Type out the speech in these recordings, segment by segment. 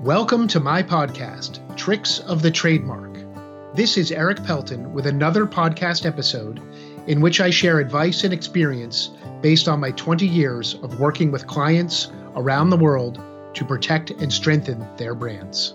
Welcome to my podcast, Tricks of the Trademark. This is Erik Pelton with another podcast episode in which I share advice and experience based on my 20 years of working with clients around the world to protect and strengthen their brands.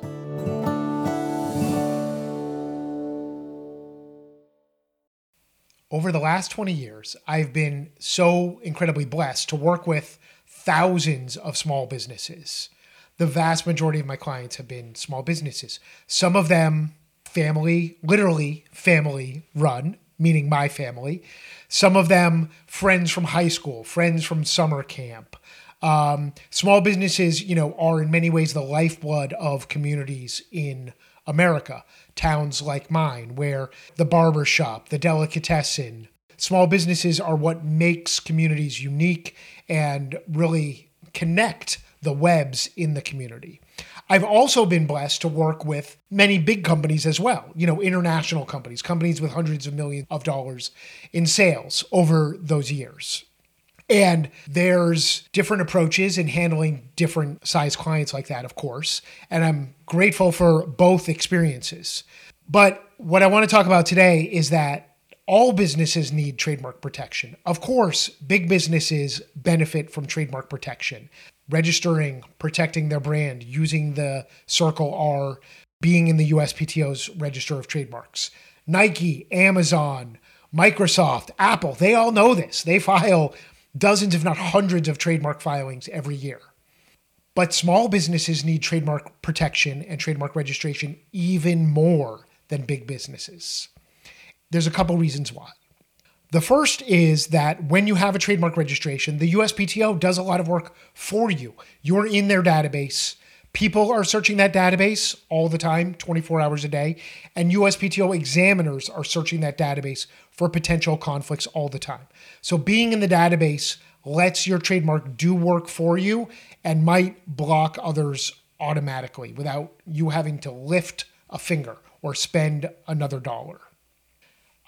Over the last 20 years, I've been so incredibly blessed to work with thousands of small businesses. The vast majority of my clients have been small businesses. Some of them family, literally family run, meaning my family. Some of them friends from high school, friends from summer camp. Um, small businesses, you know, are in many ways the lifeblood of communities in America. Towns like mine, where the barber shop, the delicatessen, small businesses are what makes communities unique and really connect the webs in the community. I've also been blessed to work with many big companies as well, you know, international companies, companies with hundreds of millions of dollars in sales over those years. And there's different approaches in handling different size clients like that, of course. And I'm grateful for both experiences. But what I want to talk about today is that all businesses need trademark protection. Of course, big businesses benefit from trademark protection, registering, protecting their brand, using the Circle R, being in the USPTO's register of trademarks. Nike, Amazon, Microsoft, Apple, they all know this. They file dozens, if not hundreds, of trademark filings every year. But small businesses need trademark protection and trademark registration even more than big businesses. There's a couple reasons why. The first is that when you have a trademark registration, the USPTO does a lot of work for you. You're in their database. People are searching that database all the time, 24 hours a day, and USPTO examiners are searching that database for potential conflicts all the time. So being in the database lets your trademark do work for you and might block others automatically without you having to lift a finger or spend another dollar.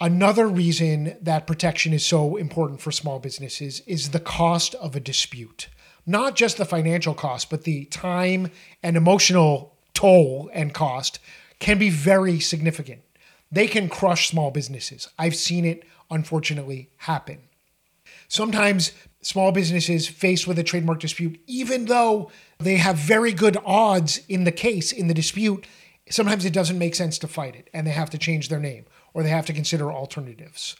Another reason that protection is so important for small businesses is the cost of a dispute. Not just the financial cost, but the time and emotional toll and cost can be very significant. They can crush small businesses. I've seen it unfortunately happen. Sometimes small businesses faced with a trademark dispute, even though they have very good odds in the case, in the dispute, sometimes it doesn't make sense to fight it and they have to change their name or they have to consider alternatives.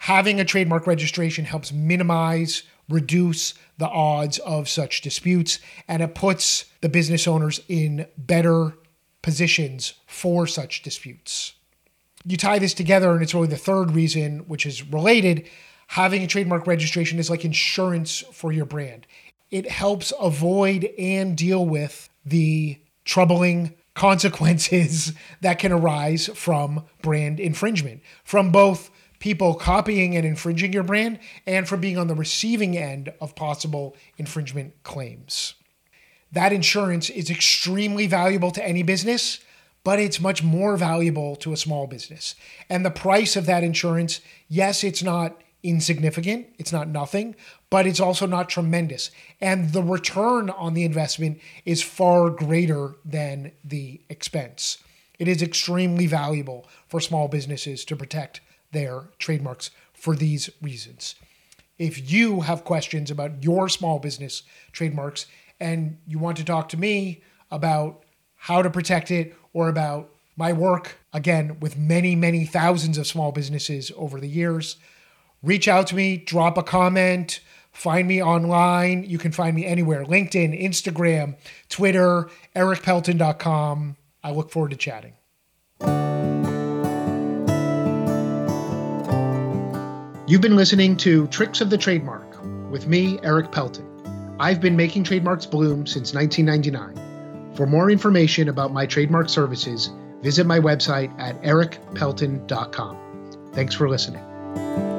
Having a trademark registration helps minimize, reduce the odds of such disputes, and it puts the business owners in better positions for such disputes. You tie this together, and it's really the third reason, which is related. Having a trademark registration is like insurance for your brand. It helps avoid and deal with the troubling consequences that can arise from brand infringement, from both people copying and infringing your brand and from being on the receiving end of possible infringement claims. That insurance is extremely valuable to any business, but it's much more valuable to a small business. And the price of that insurance, yes, it's not insignificant, it's not nothing, but it's also not tremendous. And the return on the investment is far greater than the expense. It is extremely valuable for small businesses to protect their trademarks for these reasons. If you have questions about your small business trademarks and you want to talk to me about how to protect it or about my work, again, with many, many thousands of small businesses over the years, reach out to me, drop a comment, Find me online. You can find me anywhere LinkedIn, Instagram, Twitter, erikpelton.com. I look forward to chatting. You've been listening to Tricks of the Trademark with me, Erik Pelton. I've been making trademarks bloom since 1999. For more information about my trademark services, visit my website at erikpelton.com. Thanks for listening.